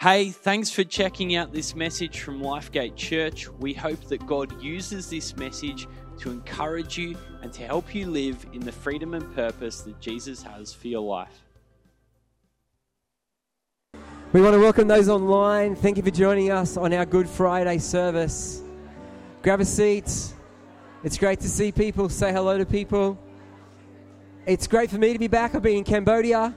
Hey, thanks for checking out this message from Lifegate Church. We hope that God uses this message to encourage you and to help you live in the freedom and purpose that Jesus has for your life. We want to welcome those online. Thank you for joining us on our Good Friday service. Grab a seat. It's great to see people. Say hello to people. It's great for me to be back. I've been in Cambodia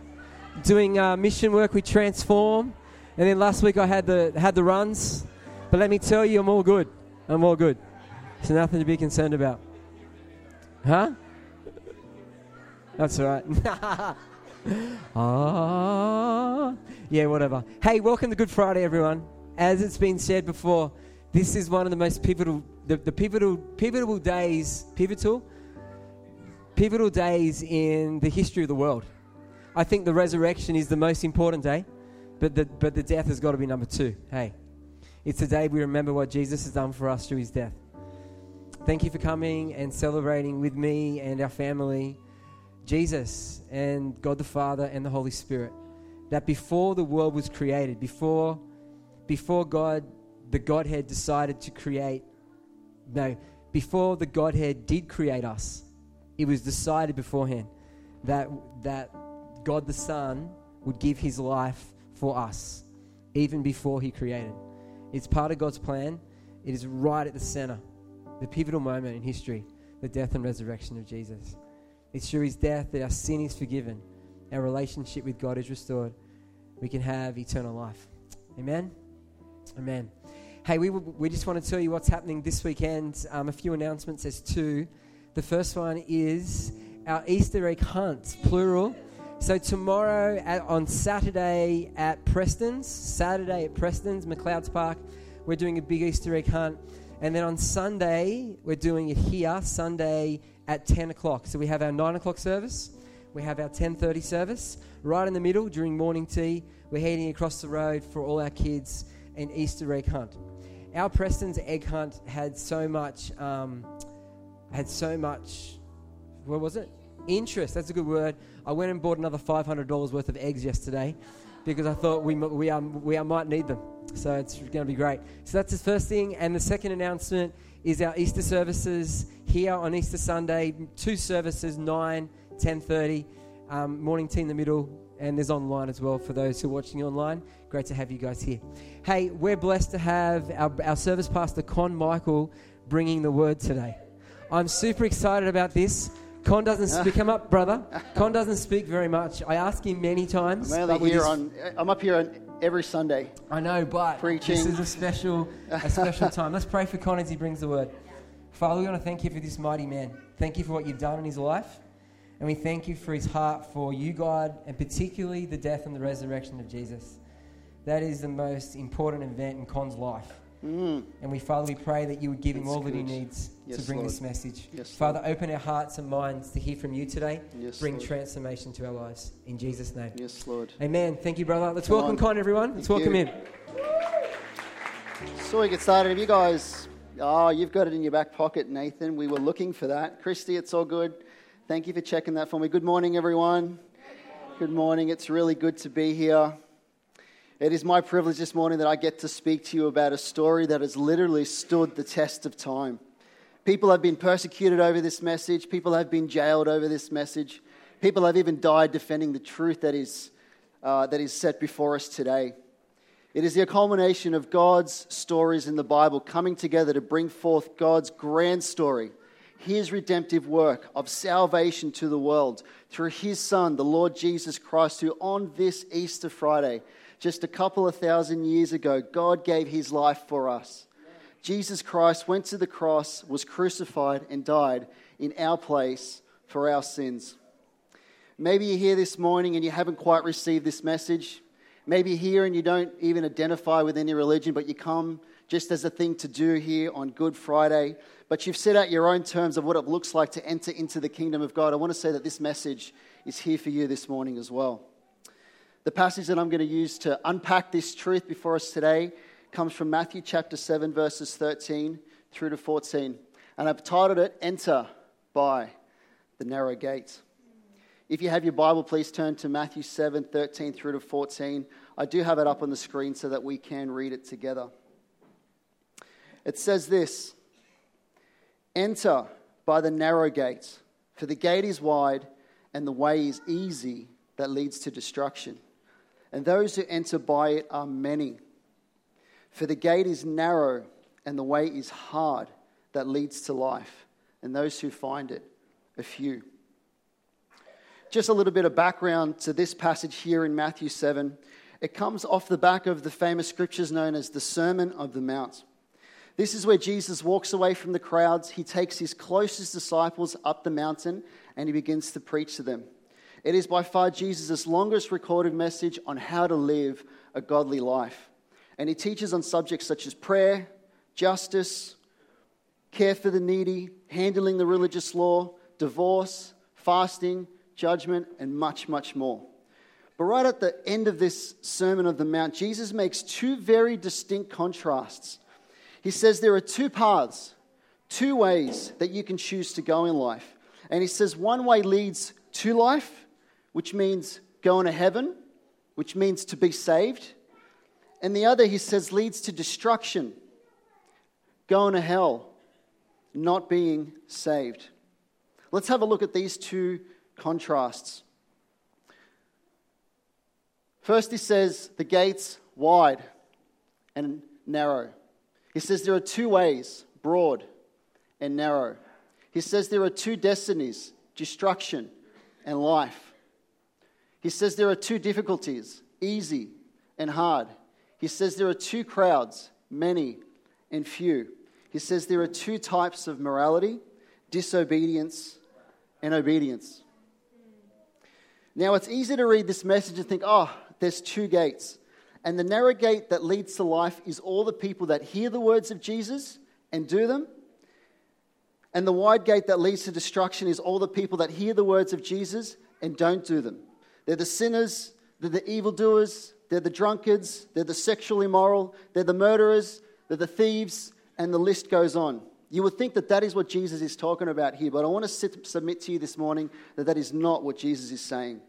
doing uh, mission work with Transform. And then last week I had the, had the runs. But let me tell you, I'm all good. I'm all good. There's nothing to be concerned about. Huh? That's all right. ah, yeah, whatever. Hey, welcome to Good Friday, everyone. As it's been said before, this is one of the most pivotal, the, the pivotal, pivotal days, pivotal, pivotal days in the history of the world. I think the resurrection is the most important day. But the, but the death has got to be number two. Hey, it's the day we remember what Jesus has done for us through his death. Thank you for coming and celebrating with me and our family, Jesus and God the Father and the Holy Spirit. That before the world was created, before, before God, the Godhead decided to create, no, before the Godhead did create us, it was decided beforehand that, that God the Son would give his life for us, even before He created. It's part of God's plan. It is right at the center, the pivotal moment in history, the death and resurrection of Jesus. It's through His death that our sin is forgiven, our relationship with God is restored. We can have eternal life. Amen? Amen. Hey, we, we just want to tell you what's happening this weekend. Um, a few announcements. There's two. The first one is our Easter egg hunt, plural. So tomorrow at, on Saturday at Preston's, Saturday at Preston's, McLeod's Park, we're doing a big Easter egg hunt. And then on Sunday, we're doing it here, Sunday at 10 o'clock. So we have our 9 o'clock service, we have our 10.30 service. Right in the middle, during morning tea, we're heading across the road for all our kids an Easter egg hunt. Our Preston's egg hunt had so much, um, had so much, what was it? Interest, that's a good word. I went and bought another $500 worth of eggs yesterday because I thought we, we, we might need them. So it's going to be great. So that's the first thing. And the second announcement is our Easter services here on Easter Sunday. Two services, 9, 10.30, um, morning tea in the middle, and there's online as well for those who are watching online. Great to have you guys here. Hey, we're blessed to have our, our service pastor, Con Michael, bringing the word today. I'm super excited about this. Con doesn't speak. Come up, brother. Con doesn't speak very much. I ask him many times. I'm only here on. I'm up here on every Sunday. I know, but Preaching. this is a special, a special time. Let's pray for Con as he brings the word. Father, we want to thank you for this mighty man. Thank you for what you've done in his life, and we thank you for his heart for you, God, and particularly the death and the resurrection of Jesus. That is the most important event in Con's life. Mm. And we, Father, we pray that you would give him That's all that he needs Yes, to bring Lord. this message. Yes, Father, open our hearts and minds to hear from you today. Yes, bring Lord. transformation to our lives. In Jesus' name. Yes, Lord. Amen. Thank you, brother. Let's Come welcome on. Con, everyone. Let's Thank welcome you. him. So we get started. If you guys, oh, you've got it in your back pocket, Nathan. We were looking for that. Christy, it's all good. Thank you for checking that for me. Good morning, everyone. Good morning. It's really good to be here. It is my privilege this morning that I get to speak to you about a story that has literally stood the test of time. People have been persecuted over this message. People have been jailed over this message. People have even died defending the truth that is, uh, that is set before us today. It is the culmination of God's stories in the Bible coming together to bring forth God's grand story, His redemptive work of salvation to the world through His Son, the Lord Jesus Christ, who on this Easter Friday, just a couple of thousand years ago, God gave His life for us. Jesus Christ went to the cross, was crucified, and died in our place for our sins. Maybe you're here this morning and you haven't quite received this message. Maybe you're here and you don't even identify with any religion, but you come just as a thing to do here on Good Friday. But you've set out your own terms of what it looks like to enter into the kingdom of God. I want to say that this message is here for you this morning as well. The passage that I'm going to use to unpack this truth before us today comes from Matthew chapter 7, verses 13 through to 14. And I've titled it Enter by the Narrow Gate. If you have your Bible, please turn to Matthew 7, 13 through to 14. I do have it up on the screen so that we can read it together. It says this Enter by the narrow gate, for the gate is wide and the way is easy that leads to destruction. And those who enter by it are many. For the gate is narrow and the way is hard that leads to life, and those who find it are few. Just a little bit of background to this passage here in Matthew 7. It comes off the back of the famous scriptures known as the Sermon of the Mount. This is where Jesus walks away from the crowds. He takes his closest disciples up the mountain and he begins to preach to them. It is by far Jesus' longest recorded message on how to live a godly life. And he teaches on subjects such as prayer, justice, care for the needy, handling the religious law, divorce, fasting, judgment, and much, much more. But right at the end of this Sermon of the Mount, Jesus makes two very distinct contrasts. He says there are two paths, two ways that you can choose to go in life. And he says one way leads to life, which means going to heaven, which means to be saved. And the other, he says, leads to destruction, going to hell, not being saved. Let's have a look at these two contrasts. First, he says the gates wide and narrow. He says there are two ways, broad and narrow. He says there are two destinies, destruction and life. He says there are two difficulties, easy and hard. He says there are two crowds, many and few. He says there are two types of morality disobedience and obedience. Now, it's easy to read this message and think, oh, there's two gates. And the narrow gate that leads to life is all the people that hear the words of Jesus and do them. And the wide gate that leads to destruction is all the people that hear the words of Jesus and don't do them. They're the sinners, they're the evildoers, they're the drunkards, they're the sexually immoral, they're the murderers, they're the thieves, and the list goes on. You would think that that is what Jesus is talking about here, but I want to sit, submit to you this morning that that is not what Jesus is saying.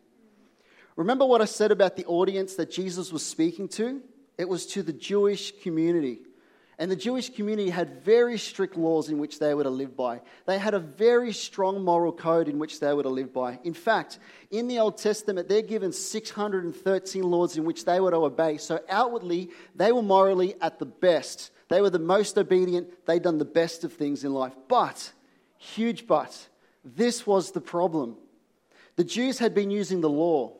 Remember what I said about the audience that Jesus was speaking to? It was to the Jewish community. And the Jewish community had very strict laws in which they were to live by. They had a very strong moral code in which they were to live by. In fact, in the Old Testament, they're given 613 laws in which they were to obey. So outwardly, they were morally at the best. They were the most obedient. They'd done the best of things in life. But, huge but, this was the problem. The Jews had been using the law,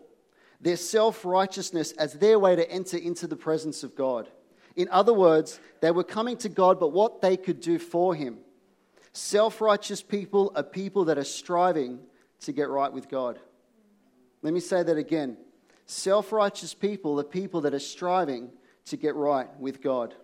their self righteousness, as their way to enter into the presence of God. In other words, they were coming to God, but what they could do for Him. Self righteous people are people that are striving to get right with God. Let me say that again. Self righteous people are people that are striving to get right with God.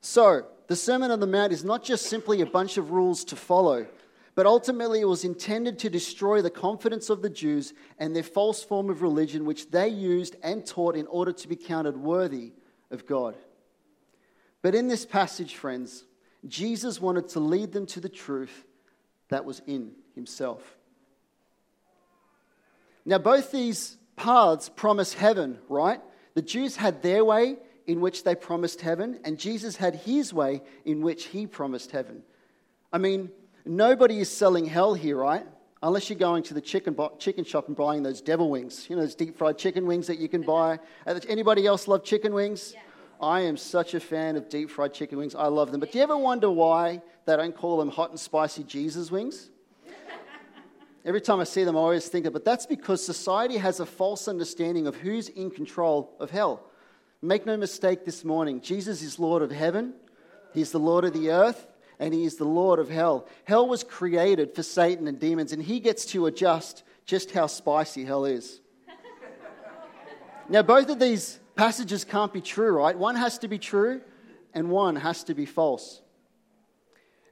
So, the Sermon on the Mount is not just simply a bunch of rules to follow, but ultimately it was intended to destroy the confidence of the Jews and their false form of religion, which they used and taught in order to be counted worthy of God. But in this passage, friends, Jesus wanted to lead them to the truth that was in himself. Now, both these paths promise heaven, right? The Jews had their way, in which they promised heaven, and Jesus had his way in which he promised heaven. I mean, nobody is selling hell here, right? Unless you're going to the chicken, chicken shop and buying those devil wings, you know, those deep fried chicken wings that you can buy. Anybody else love chicken wings? Yeah. I am such a fan of deep fried chicken wings. I love them. But do you ever wonder why they don't call them hot and spicy Jesus wings? Every time I see them, I always think that. But that's because society has a false understanding of who's in control of hell. Make no mistake this morning Jesus is Lord of heaven, He's the Lord of the earth, and He is the Lord of hell. Hell was created for Satan and demons, and He gets to adjust just how spicy hell is. now, both of these passages can't be true, right? One has to be true, and one has to be false.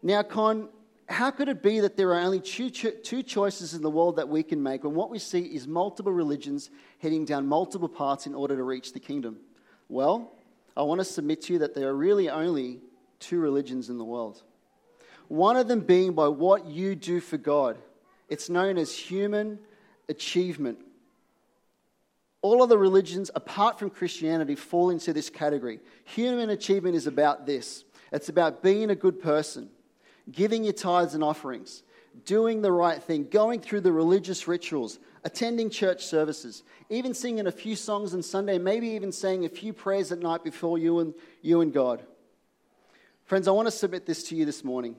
Now, Con, how could it be that there are only two, two choices in the world that we can make when what we see is multiple religions heading down multiple paths in order to reach the kingdom? Well, I want to submit to you that there are really only two religions in the world. One of them being by what you do for God. It's known as human achievement. All other religions, apart from Christianity, fall into this category. Human achievement is about this it's about being a good person, giving your tithes and offerings, doing the right thing, going through the religious rituals, attending church services, even singing a few songs on Sunday, maybe even saying a few prayers at night before you and, you and God. Friends, I want to submit this to you this morning.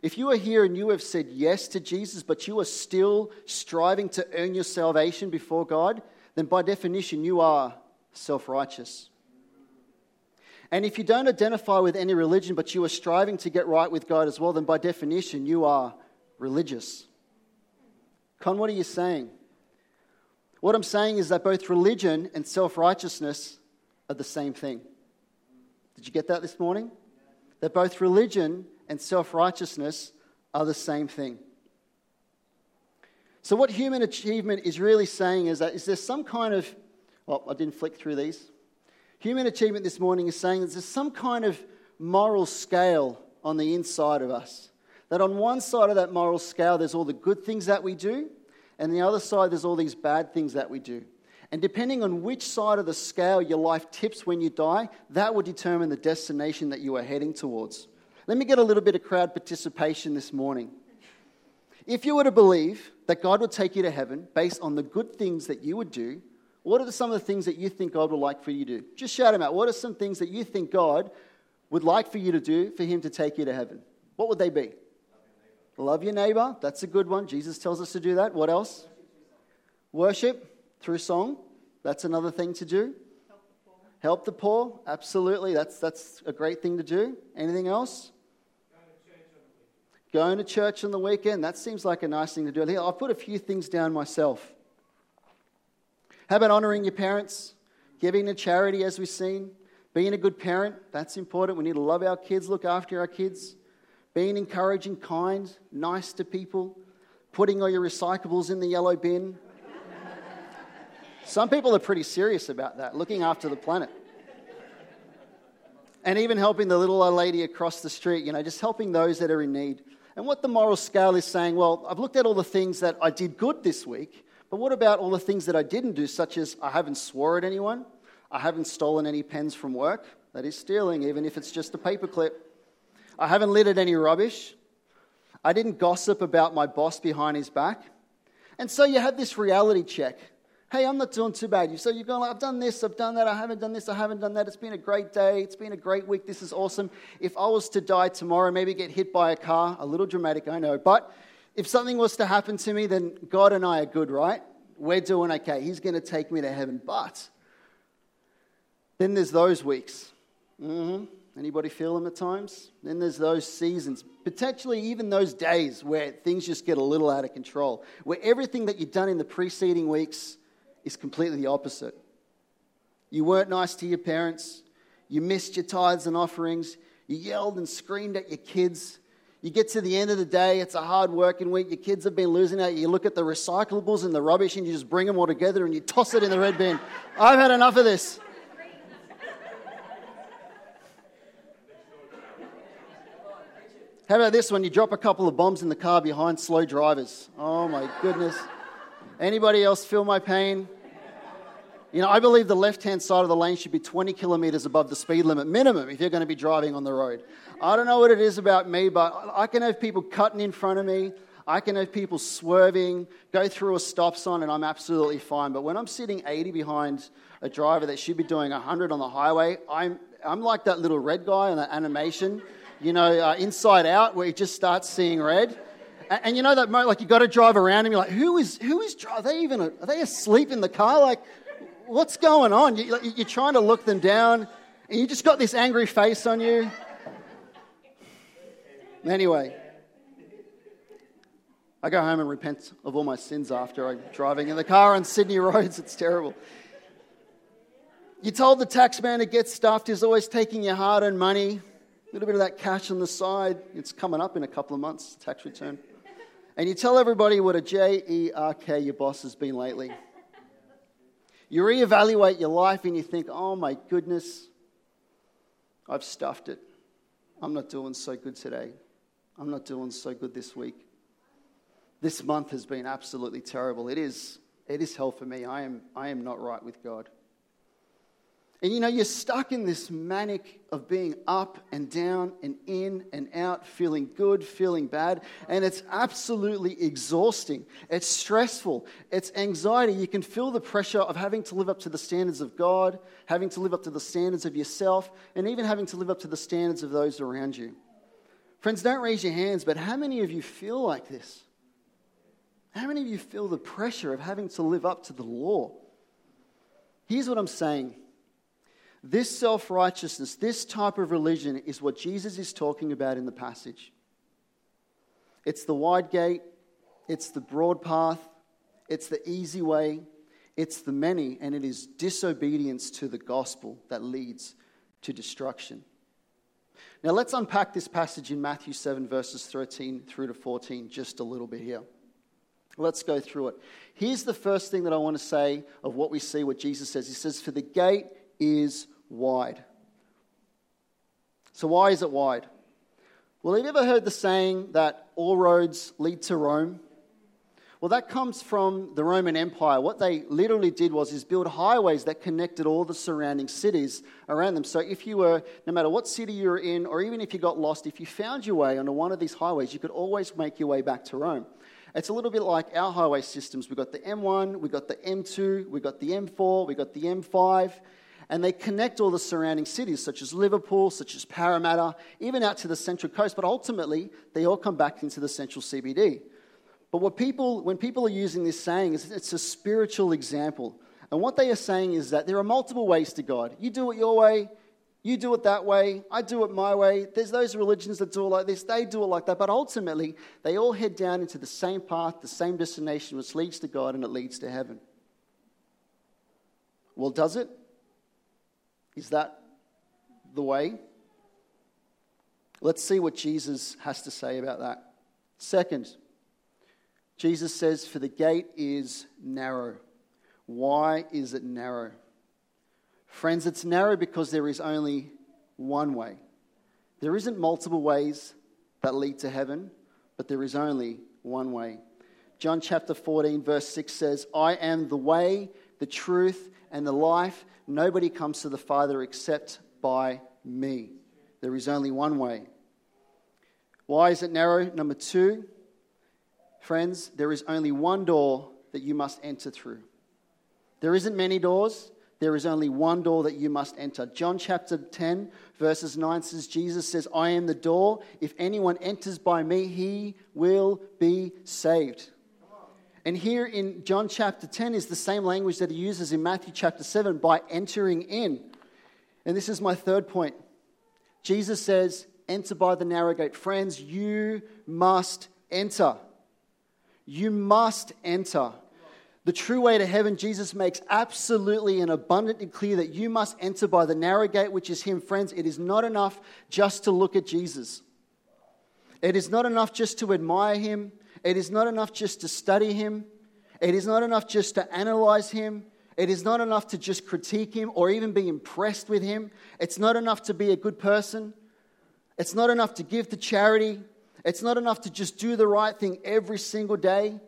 If you are here and you have said yes to Jesus, but you are still striving to earn your salvation before God, then by definition you are self righteous. And if you don't identify with any religion, but you are striving to get right with God as well, then by definition you are religious. Con, what are you saying? What I'm saying is that both religion and self righteousness are the same thing. Did you get that this morning? That both religion and self righteousness are the same thing. So, what human achievement is really saying is that is there some kind of, well, I didn't flick through these. Human achievement this morning is saying that there's some kind of moral scale on the inside of us. That on one side of that moral scale, there's all the good things that we do, and the other side, there's all these bad things that we do. And depending on which side of the scale your life tips when you die, that will determine the destination that you are heading towards. Let me get a little bit of crowd participation this morning. If you were to believe that God would take you to heaven based on the good things that you would do, what are some of the things that you think God would like for you to do? Just shout them out. What are some things that you think God would like for you to do for Him to take you to heaven? What would they be? Love your neighbor. That's a good one. Jesus tells us to do that. What else? Worship through song. That's another thing to do. Help the poor. Absolutely. That's, that's a great thing to do. Anything else? Going to church on the weekend. That seems like a nice thing to do. I've put a few things down myself. How about honoring your parents? Giving to charity, as we've seen. Being a good parent, that's important. We need to love our kids, look after our kids. Being encouraging, kind, nice to people. Putting all your recyclables in the yellow bin. Some people are pretty serious about that, looking after the planet. And even helping the little old lady across the street, you know, just helping those that are in need. And what the moral scale is saying, well, I've looked at all the things that I did good this week, but what about all the things that I didn't do, such as I haven't swore at anyone, I haven't stolen any pens from work, that is stealing, even if it's just a paperclip. I haven't littered any rubbish. I didn't gossip about my boss behind his back. And so you have this reality check. Hey, I'm not doing too bad. So you're going, like, I've done this, I've done that, I haven't done this, I haven't done that. It's been a great day, it's been a great week, this is awesome. If I was to die tomorrow, maybe get hit by a car, a little dramatic, I know, but if something was to happen to me, then God and I are good, right? We're doing okay. He's going to take me to heaven. But then there's those weeks. Mm-hmm. Anybody feel them at times? Then there's those seasons, potentially even those days where things just get a little out of control, where everything that you've done in the preceding weeks is completely the opposite. You weren't nice to your parents, you missed your tithes and offerings, you yelled and screamed at your kids, you get to the end of the day, it's a hard working week, your kids have been losing out. You look at the recyclables and the rubbish and you just bring them all together and you toss it in the red bin. I've had enough of this. How about this one? You drop a couple of bombs in the car behind slow drivers. Oh my goodness. Anybody else feel my pain? You know, I believe the left hand side of the lane should be 20 kilometers above the speed limit, minimum, if you're going to be driving on the road. I don't know what it is about me, but I can have people cutting in front of me. I can have people swerving, go through a stop sign, and I'm absolutely fine. But when I'm sitting 80 behind a driver that should be doing 100 on the highway, I'm, I'm like that little red guy in that animation, you know, uh, Inside Out, where he just starts seeing red. And, and you know that, moment, like, you've got to drive around and you're like, who is, who is, driving are they even, are they asleep in the car? Like, what's going on? You, you're trying to look them down, and you just got this angry face on you. Anyway, I go home and repent of all my sins after I'm driving in the car on Sydney roads. It's terrible. You told the taxman to get stuffed, he's always taking your hard earned money, a little bit of that cash on the side. It's coming up in a couple of months, tax return. And you tell everybody what a J E R K your boss has been lately. You reevaluate your life and you think, oh my goodness, I've stuffed it. I'm not doing so good today. I'm not doing so good this week. This month has been absolutely terrible. It is It is hell for me. I am, I am not right with God. And you know, you're stuck in this manic of being up and down and in and out, feeling good, feeling bad, and it's absolutely exhausting. It's stressful, it's anxiety. You can feel the pressure of having to live up to the standards of God, having to live up to the standards of yourself, and even having to live up to the standards of those around you. Friends, don't raise your hands, but how many of you feel like this? How many of you feel the pressure of having to live up to the law? Here's what I'm saying this self righteousness, this type of religion, is what Jesus is talking about in the passage. It's the wide gate, it's the broad path, it's the easy way, it's the many, and it is disobedience to the gospel that leads to destruction. Now, let's unpack this passage in Matthew 7, verses 13 through to 14, just a little bit here. Let's go through it. Here's the first thing that I want to say of what we see, what Jesus says. He says, For the gate is wide. So, why is it wide? Well, have you ever heard the saying that all roads lead to Rome? Well, that comes from the Roman Empire. What they literally did was is build highways that connected all the surrounding cities around them. So if you were, no matter what city you were in, or even if you got lost, if you found your way onto one of these highways, you could always make your way back to Rome. It's a little bit like our highway systems. We've got the M1, we've got the M2, we've got the M4, we've got the M5 and they connect all the surrounding cities, such as Liverpool, such as Parramatta, even out to the central coast, but ultimately they all come back into the central CBD. But what people, when people are using this saying, is it's a spiritual example. And what they are saying is that there are multiple ways to God. You do it your way, you do it that way, I do it my way. There's those religions that do it like this, they do it like that. But ultimately, they all head down into the same path, the same destination, which leads to God and it leads to heaven. Well, does it? Is that the way? Let's see what Jesus has to say about that. Second, Jesus says, For the gate is narrow. Why is it narrow? Friends, it's narrow because there is only one way. There isn't multiple ways that lead to heaven, but there is only one way. John chapter 14, verse 6 says, I am the way, the truth, and the life. Nobody comes to the Father except by me. There is only one way. Why is it narrow? Number two, friends, there is only one door that you must enter through. There isn't many doors. There is only one door that you must enter. John chapter 10, verses 9 says, Jesus says, I am the door. If anyone enters by me, he will be saved. And here in John chapter 10 is the same language that he uses in Matthew chapter 7 by entering in. And this is my third point. Jesus says, Enter by the narrow gate. Friends, you must enter. You must enter. The true way to heaven, Jesus makes absolutely and abundantly clear that you must enter by the narrow gate, which is Him. Friends, it is not enough just to look at Jesus. It is not enough just to admire Him. It is not enough just to study him. It is not enough just to analyze him. It is not enough to just critique him or even be impressed with him. It's not enough to be a good person. It's not enough to give to charity. It's not enough to just do the right thing every single day.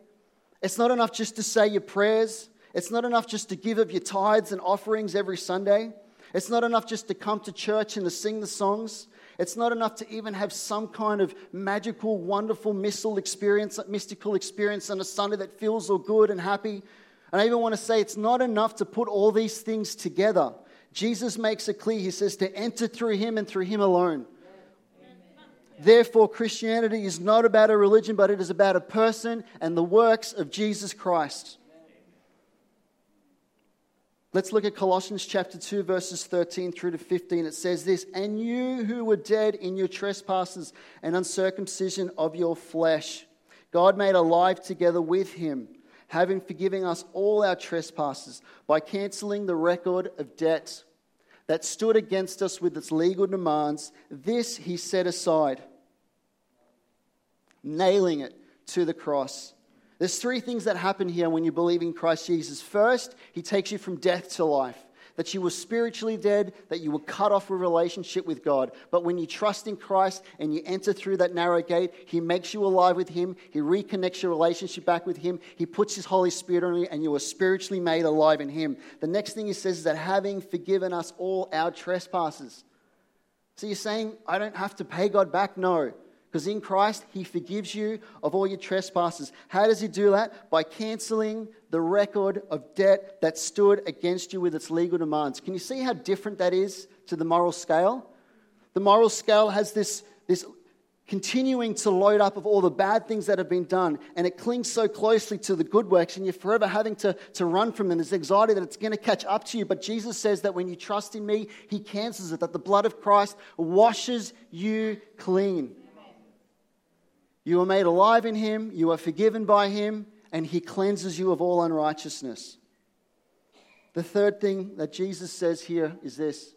It's not enough just to say your prayers. It's not enough just to give of your tithes and offerings every Sunday. It's not enough just to come to church and to sing the songs. It's not enough to even have some kind of magical, wonderful, mystical experience, mystical experience on a Sunday that feels all good and happy. And I even want to say it's not enough to put all these things together. Jesus makes it clear. He says to enter through Him and through Him alone. Therefore, Christianity is not about a religion, but it is about a person and the works of Jesus Christ. Let's look at Colossians chapter 2, verses 13 through to 15. It says this And you who were dead in your trespasses and uncircumcision of your flesh, God made alive together with him, having forgiven us all our trespasses by canceling the record of debt that stood against us with its legal demands. This he set aside, nailing it to the cross. There's three things that happen here when you believe in Christ Jesus. First, he takes you from death to life. that you were spiritually dead, that you were cut off with relationship with God. But when you trust in Christ and you enter through that narrow gate, He makes you alive with Him. He reconnects your relationship back with Him. He puts His Holy Spirit on you, and you are spiritually made alive in Him. The next thing He says is that having forgiven us all our trespasses. So you're saying, I don't have to pay God back? No. Because in Christ, He forgives you of all your trespasses. How does He do that? By canceling the record of debt that stood against you with its legal demands. Can you see how different that is to the moral scale? The moral scale has this, this continuing to load up of all the bad things that have been done, and it clings so closely to the good works, and you're forever having to, to run from them. There's anxiety that it's going to catch up to you. But Jesus says that when you trust in me, He cancels it, that the blood of Christ washes you clean. You are made alive in him, you are forgiven by him, and he cleanses you of all unrighteousness. The third thing that Jesus says here is this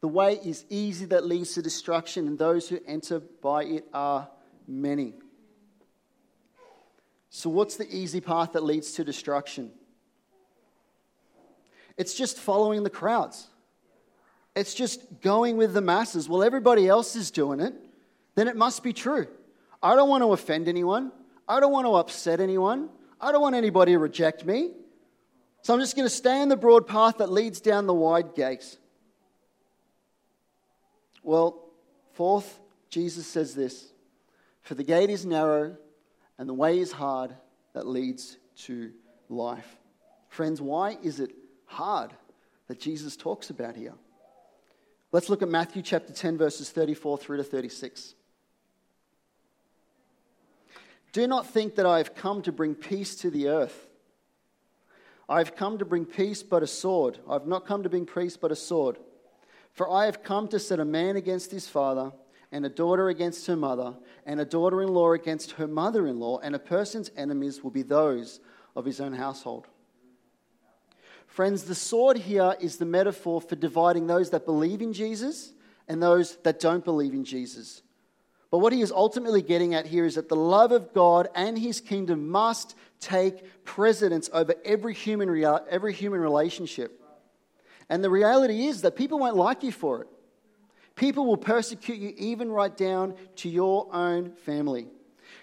the way is easy that leads to destruction, and those who enter by it are many. So, what's the easy path that leads to destruction? It's just following the crowds. It's just going with the masses. Well, everybody else is doing it, then it must be true. I don't want to offend anyone. I don't want to upset anyone. I don't want anybody to reject me. So I'm just going to stay on the broad path that leads down the wide gate. Well, fourth, Jesus says this For the gate is narrow and the way is hard that leads to life. Friends, why is it hard that Jesus talks about here? Let's look at Matthew chapter 10, verses 34 through to 36. Do not think that I have come to bring peace to the earth. I have come to bring peace but a sword. I have not come to bring peace but a sword. For I have come to set a man against his father, and a daughter against her mother, and a daughter in law against her mother in law, and a person's enemies will be those of his own household. Friends, the sword here is the metaphor for dividing those that believe in Jesus and those that don't believe in Jesus. But what he is ultimately getting at here is that the love of God and his kingdom must take precedence over every human, rea- every human relationship. And the reality is that people won't like you for it. People will persecute you even right down to your own family.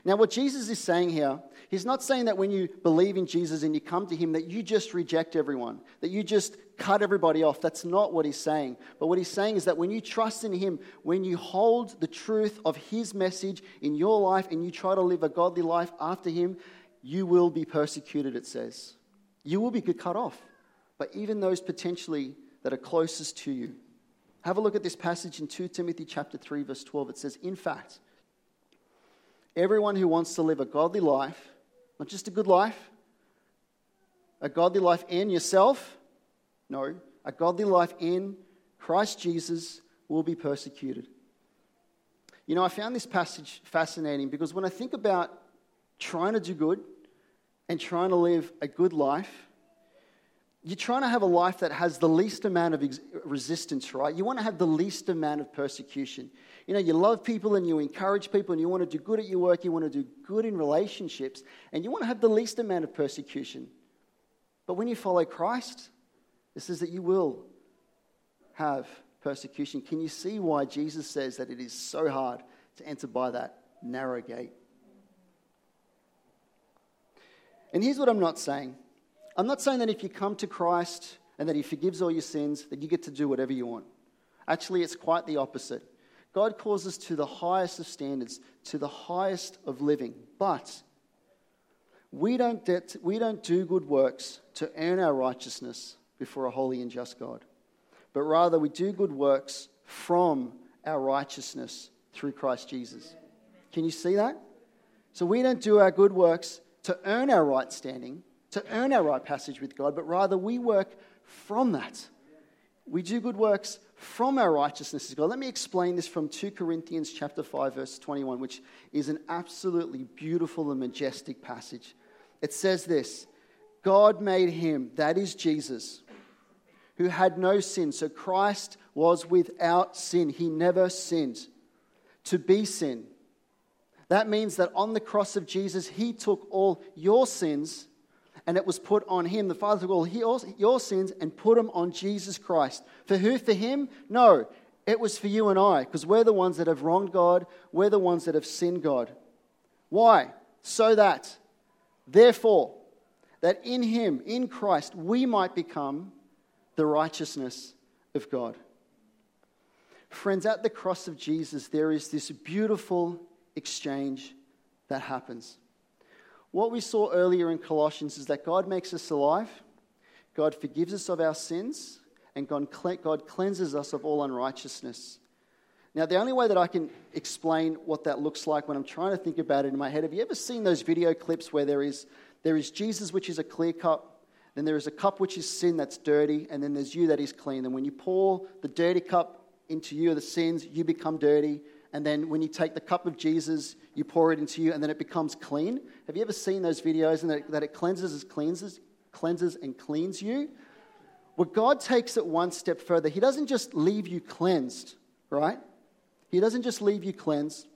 Now, what Jesus is saying here, he's not saying that when you believe in Jesus and you come to him, that you just reject everyone, that you just cut everybody off. That's not what he's saying. But what he's saying is that when you trust in him, when you hold the truth of his message in your life and you try to live a godly life after him, you will be persecuted, it says. You will be cut off. But even those potentially that are closest to you. Have a look at this passage in 2 Timothy chapter 3 verse 12. It says, "In fact, everyone who wants to live a godly life not just a good life, a godly life in yourself. No, a godly life in Christ Jesus will be persecuted. You know, I found this passage fascinating because when I think about trying to do good and trying to live a good life, you're trying to have a life that has the least amount of ex- resistance, right? You want to have the least amount of persecution. You know, you love people and you encourage people and you want to do good at your work, you want to do good in relationships, and you want to have the least amount of persecution. But when you follow Christ, it says that you will have persecution. Can you see why Jesus says that it is so hard to enter by that narrow gate? And here's what I'm not saying I'm not saying that if you come to Christ and that He forgives all your sins, that you get to do whatever you want. Actually, it's quite the opposite. God calls us to the highest of standards, to the highest of living. But we don't, we don't do good works to earn our righteousness before a holy and just God, but rather we do good works from our righteousness through Christ Jesus. Can you see that? So we don't do our good works to earn our right standing, to earn our right passage with God, but rather we work from that. We do good works from our righteousness is God. Let me explain this from 2 Corinthians chapter 5 verse 21, which is an absolutely beautiful and majestic passage. It says this, God made him, that is Jesus, who had no sin. So Christ was without sin. He never sinned. To be sin. That means that on the cross of Jesus, he took all your sins and it was put on him. The Father took all your sins and put them on Jesus Christ. For who? For him? No, it was for you and I, because we're the ones that have wronged God, we're the ones that have sinned God. Why? So that, therefore, that in him, in Christ, we might become the righteousness of God. Friends, at the cross of Jesus, there is this beautiful exchange that happens. What we saw earlier in Colossians is that God makes us alive, God forgives us of our sins, and God, cleanses us of all unrighteousness. Now, the only way that I can explain what that looks like when I'm trying to think about it in my head, have you ever seen those video clips where there is, there is Jesus, which is a clear cup, then there is a cup which is sin that's dirty, and then there's you that is clean. And when you pour the dirty cup into you, the sins, you become dirty. And then when you take the cup of Jesus, you pour it into you, and then it becomes clean. Have you ever seen those videos and that it, that it cleanses, cleanses, cleanses and cleans you? Well, God takes it one step further. He doesn't just leave you cleansed, right? He doesn't just leave you cleansed.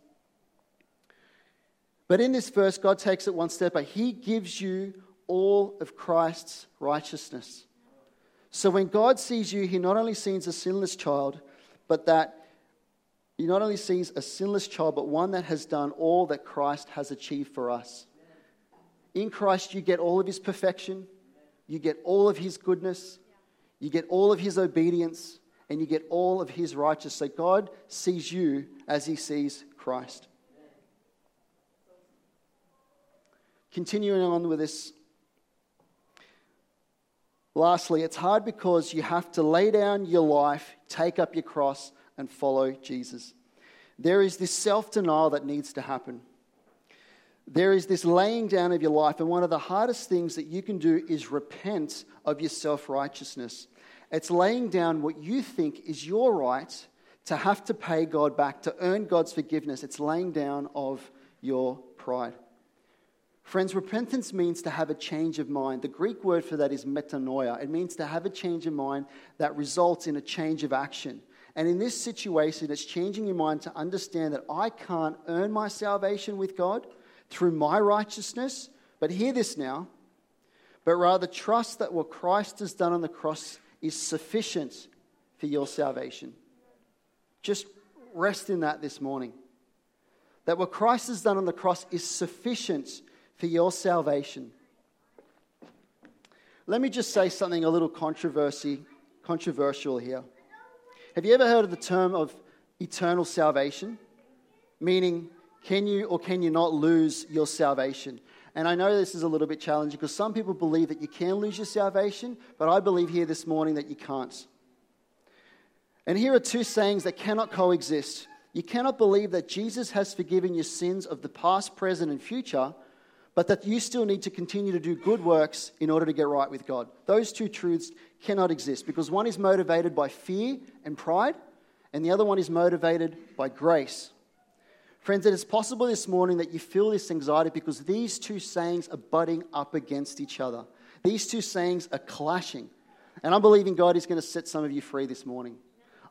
But in this verse, God takes it one step, but He gives you all of Christ's righteousness. So when God sees you, He not only sees a sinless child, but that He not only sees a sinless child, but one that has done all that Christ has achieved for us. In Christ, you get all of His perfection, you get all of His goodness, you get all of his obedience and you get all of his righteousness. So God sees you as he sees Christ. Continuing on with this. Lastly, it's hard because you have to lay down your life, take up your cross, and follow Jesus. There is this self denial that needs to happen. There is this laying down of your life, and one of the hardest things that you can do is repent of your self righteousness. It's laying down what you think is your right to have to pay God back, to earn God's forgiveness. It's laying down of your pride. Friends, repentance means to have a change of mind. The Greek word for that is metanoia. It means to have a change of mind that results in a change of action. And in this situation, it's changing your mind to understand that I can't earn my salvation with God through my righteousness. But hear this now but rather trust that what Christ has done on the cross is sufficient for your salvation. Just rest in that this morning. That what Christ has done on the cross is sufficient for your salvation. Let me just say something a little controversy, controversial here. Have you ever heard of the term of eternal salvation? Meaning, can you or can you not lose your salvation? And I know this is a little bit challenging because some people believe that you can lose your salvation, but I believe here this morning that you can't. And here are two sayings that cannot coexist. You cannot believe that Jesus has forgiven your sins of the past, present, and future, but that you still need to continue to do good works in order to get right with God. Those two truths cannot exist because one is motivated by fear and pride, and the other one is motivated by grace Friends, it is possible this morning that you feel this anxiety because these two sayings are butting up against each other. These two sayings are clashing. And I'm believing God is going to set some of you free this morning.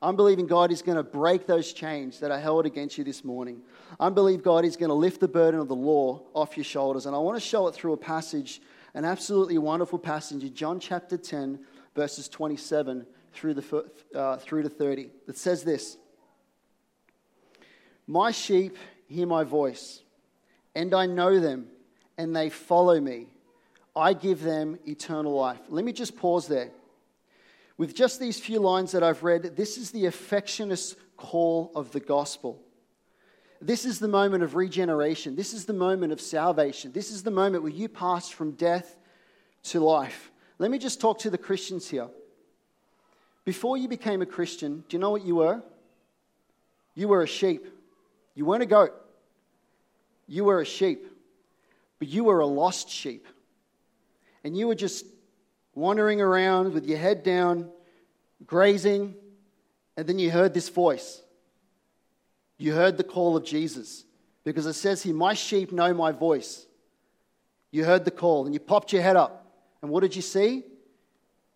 I'm believing God is going to break those chains that are held against you this morning. I believe God is going to lift the burden of the law off your shoulders. And I want to show it through a passage, an absolutely wonderful passage in John chapter 10, verses 27 through, the, uh, through to 30. That says this my sheep hear my voice, and I know them, and they follow me. I give them eternal life. Let me just pause there. With just these few lines that I've read, this is the affectionate call of the gospel. This is the moment of regeneration. This is the moment of salvation. This is the moment where you pass from death to life. Let me just talk to the Christians here. Before you became a Christian, do you know what you were? You were a sheep. You weren't a goat, you were a sheep, but you were a lost sheep. And you were just wandering around with your head down, grazing, and then you heard this voice. You heard the call of Jesus because it says here, My sheep know my voice. You heard the call and you popped your head up. And what did you see?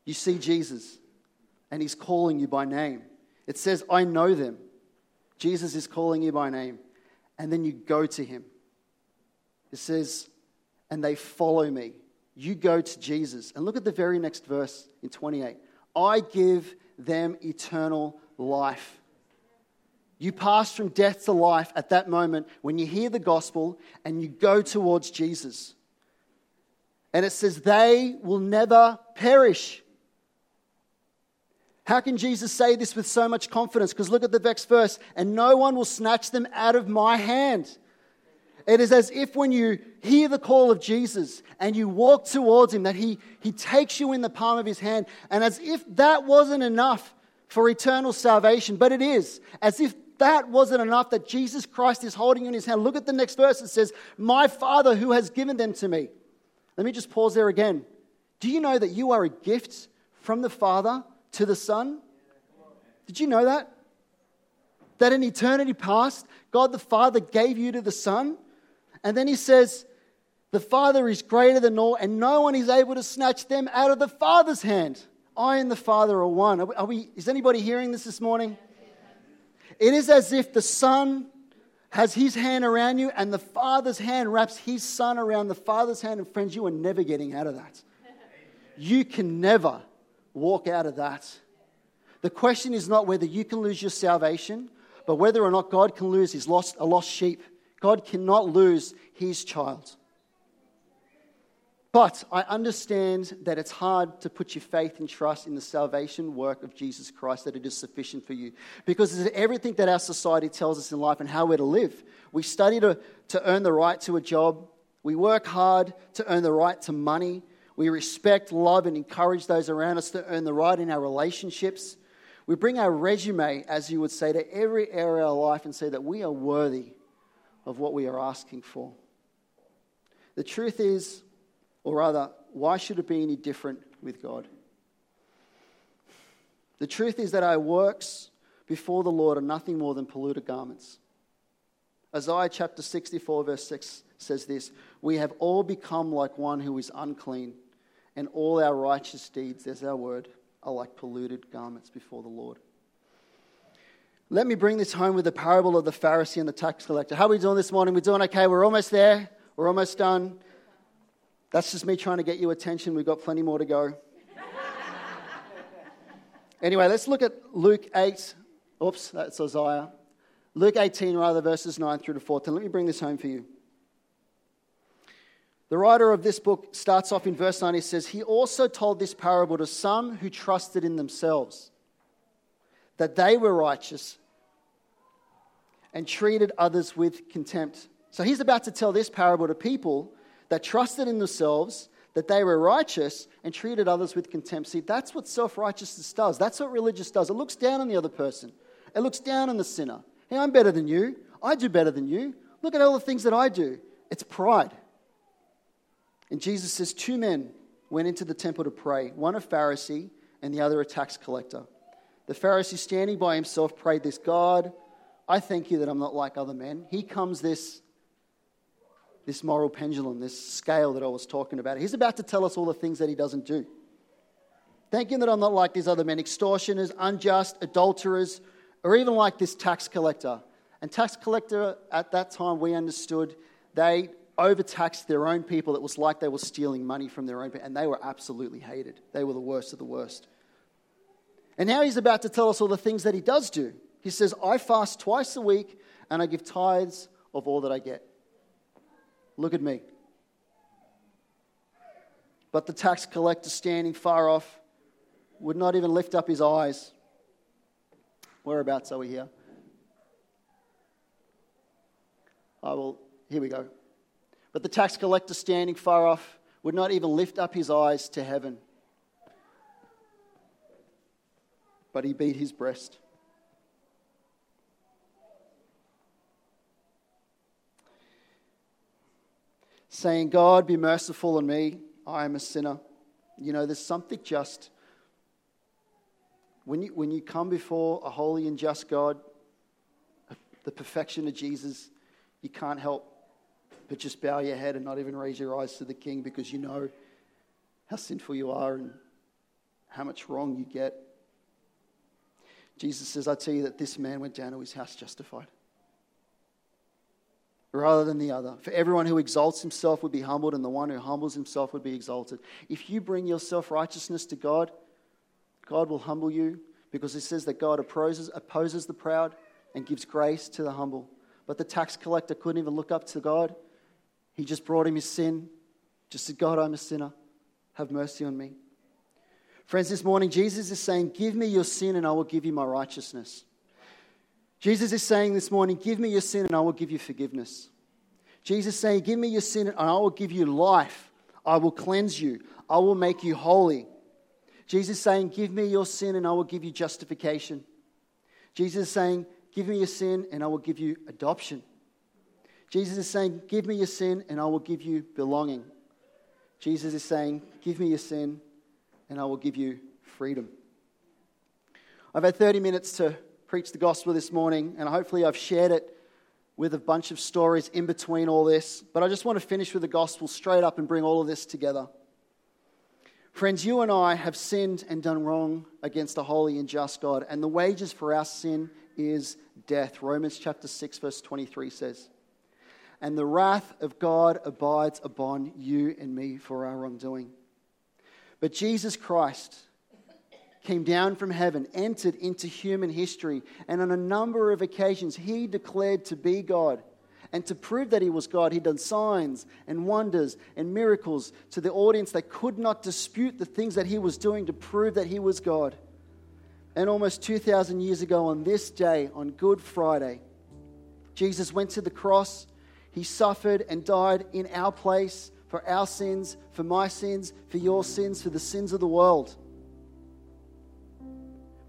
You see Jesus, and He's calling you by name. It says, I know them. Jesus is calling you by name. And then you go to him. It says, and they follow me. You go to Jesus. And look at the very next verse in 28. I give them eternal life. You pass from death to life at that moment when you hear the gospel and you go towards Jesus. And it says, they will never perish. How can Jesus say this with so much confidence? Because look at the next verse, and no one will snatch them out of my hand. It is as if when you hear the call of Jesus and you walk towards him, that he, he takes you in the palm of his hand. And as if that wasn't enough for eternal salvation, but it is. As if that wasn't enough that Jesus Christ is holding you in his hand. Look at the next verse. It says, My Father who has given them to me. Let me just pause there again. Do you know that you are a gift from the Father to the Son? Did you know that? That in eternity past, God the Father gave you to the Son? And then he says, The Father is greater than all, and no one is able to snatch them out of the Father's hand. I and the Father are one. Are we, are we, is anybody hearing this this morning? It is as if the Son has his hand around you and the Father's hand wraps his Son around the Father's hand. And friends, you are never getting out of that. You can never walk out of that. The question is not whether you can lose your salvation, but whether or not God can lose his lost, a lost sheep. God cannot lose his child. But I understand that it's hard to put your faith and trust in the salvation work of Jesus Christ, that it is sufficient for you. Because it's everything that our society tells us in life and how we're to live. We study to, to earn the right to a job, we work hard to earn the right to money, we respect, love, and encourage those around us to earn the right in our relationships. We bring our resume, as you would say, to every area of our life and say that we are worthy of what we are asking for. The truth is, or rather, why should it be any different with God? The truth is that our works before the Lord are nothing more than polluted garments. Isaiah chapter 64, verse 6 says this We have all become like one who is unclean, and all our righteous deeds, there's our word, are like polluted garments before the Lord. Let me bring this home with the parable of the Pharisee and the tax collector. How are we doing this morning? We're doing okay. We're almost there. We're almost done. That's just me trying to get you attention. We've got plenty more to go. anyway, let's look at Luke 8. Oops, that's Isaiah. Luke 18, rather, verses 9 through to 14. Let me bring this home for you. The writer of this book starts off in verse 9. He says, He also told this parable to some who trusted in themselves that they were righteous and treated others with contempt. So he's about to tell this parable to people that trusted in themselves, that they were righteous, and treated others with contempt. See, that's what self righteousness does. That's what religious does. It looks down on the other person, it looks down on the sinner. Hey, I'm better than you. I do better than you. Look at all the things that I do. It's pride. And Jesus says two men went into the temple to pray one a Pharisee and the other a tax collector. The Pharisee, standing by himself, prayed this God, I thank you that I'm not like other men. Here comes this, this moral pendulum, this scale that I was talking about. He's about to tell us all the things that he doesn't do. Thank you that I'm not like these other men extortioners, unjust, adulterers, or even like this tax collector. And tax collector, at that time, we understood they overtaxed their own people. It was like they were stealing money from their own people, and they were absolutely hated. They were the worst of the worst. And now he's about to tell us all the things that he does do. He says, I fast twice a week and I give tithes of all that I get. Look at me. But the tax collector, standing far off, would not even lift up his eyes. Whereabouts are we here? Oh, I will, here we go. But the tax collector, standing far off, would not even lift up his eyes to heaven. But he beat his breast saying, God, be merciful on me. I am a sinner. You know, there's something just. When you, when you come before a holy and just God, the perfection of Jesus, you can't help but just bow your head and not even raise your eyes to the King because you know how sinful you are and how much wrong you get. Jesus says, I tell you that this man went down to his house justified. Rather than the other. For everyone who exalts himself would be humbled, and the one who humbles himself would be exalted. If you bring your self righteousness to God, God will humble you because it says that God opposes, opposes the proud and gives grace to the humble. But the tax collector couldn't even look up to God. He just brought him his sin, just said, God, I'm a sinner. Have mercy on me. Friends, this morning, Jesus is saying, Give me your sin and I will give you my righteousness. Jesus is saying this morning, Give me your sin and I will give you forgiveness. Jesus is saying, Give me your sin and I will give you life. I will cleanse you. I will make you holy. Jesus is saying, Give me your sin and I will give you justification. Jesus is saying, Give me your sin and I will give you adoption. Jesus is saying, Give me your sin and I will give you belonging. Jesus is saying, Give me your sin and I will give you freedom. I've had 30 minutes to preach the gospel this morning, and hopefully I've shared it with a bunch of stories in between all this. But I just want to finish with the gospel straight up and bring all of this together. Friends, you and I have sinned and done wrong against a holy and just God, and the wages for our sin is death. Romans chapter 6, verse 23 says, And the wrath of God abides upon you and me for our wrongdoing. But Jesus Christ came down from heaven, entered into human history, and on a number of occasions he declared to be God. And to prove that he was God, he'd done signs and wonders and miracles to the audience that could not dispute the things that he was doing to prove that he was God. And almost 2,000 years ago, on this day, on Good Friday, Jesus went to the cross. He suffered and died in our place for our sins, for my sins, for your sins, for the sins of the world.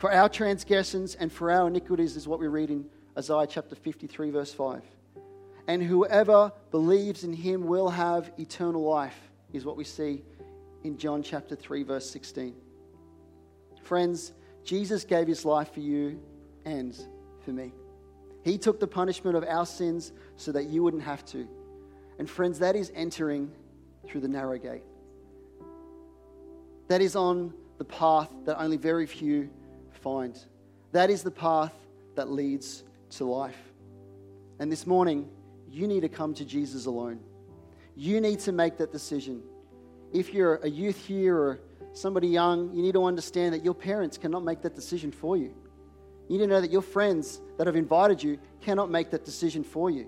For our transgressions and for our iniquities is what we read in Isaiah chapter 53, verse 5. And whoever believes in him will have eternal life, is what we see in John chapter 3, verse 16. Friends, Jesus gave his life for you and for me. He took the punishment of our sins so that you wouldn't have to. And friends, that is entering through the narrow gate. That is on the path that only very few find. That is the path that leads to life. And this morning, you need to come to Jesus alone. You need to make that decision. If you're a youth here or somebody young, you need to understand that your parents cannot make that decision for you. You need to know that your friends that have invited you cannot make that decision for you.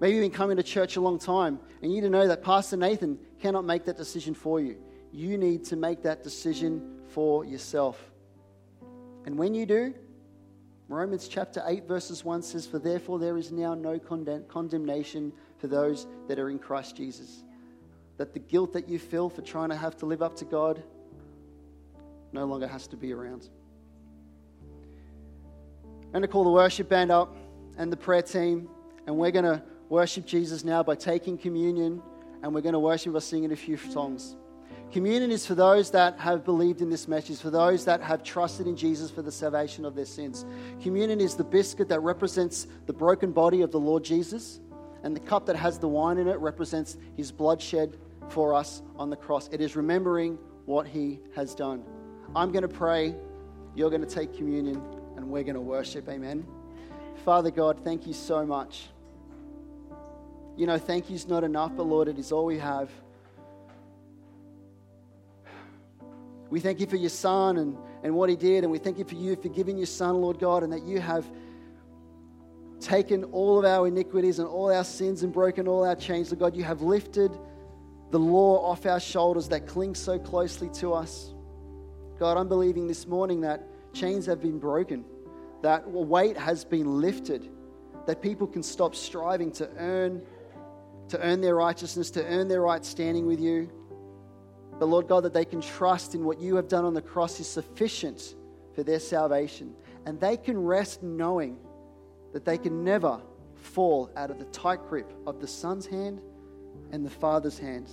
Maybe you've been coming to church a long time and you need to know that Pastor Nathan cannot make that decision for you. You need to make that decision for yourself. And when you do, Romans chapter 8, verses 1 says, For therefore there is now no condemn- condemnation for those that are in Christ Jesus. That the guilt that you feel for trying to have to live up to God no longer has to be around. I'm going to call the worship band up and the prayer team, and we're going to worship Jesus now by taking communion, and we're going to worship by singing a few songs. Communion is for those that have believed in this message, for those that have trusted in Jesus for the salvation of their sins. Communion is the biscuit that represents the broken body of the Lord Jesus, and the cup that has the wine in it represents his blood shed for us on the cross. It is remembering what he has done. I'm going to pray, you're going to take communion, and we're going to worship. Amen. Father God, thank you so much. You know, thank you's not enough, but Lord, it is all we have. We thank you for your son and, and what he did, and we thank you for you for giving your son, Lord God, and that you have taken all of our iniquities and all our sins and broken all our chains, Lord God. You have lifted the law off our shoulders that clings so closely to us. God, I'm believing this morning that chains have been broken, that weight has been lifted, that people can stop striving to earn to earn their righteousness, to earn their right standing with you. But Lord God, that they can trust in what you have done on the cross is sufficient for their salvation. And they can rest knowing that they can never fall out of the tight grip of the Son's hand and the Father's hand.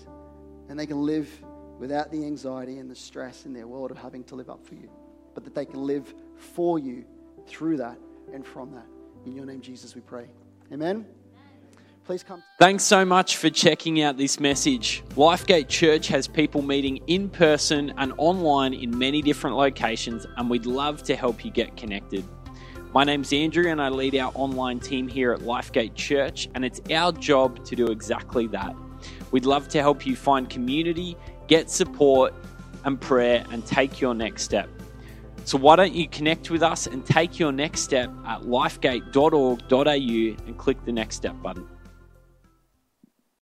And they can live without the anxiety and the stress in their world of having to live up for you. But that they can live for you through that and from that. In your name, Jesus, we pray. Amen. Please come. Thanks so much for checking out this message. Lifegate Church has people meeting in person and online in many different locations, and we'd love to help you get connected. My name's Andrew, and I lead our online team here at Lifegate Church, and it's our job to do exactly that. We'd love to help you find community, get support and prayer, and take your next step. So, why don't you connect with us and take your next step at lifegate.org.au and click the next step button?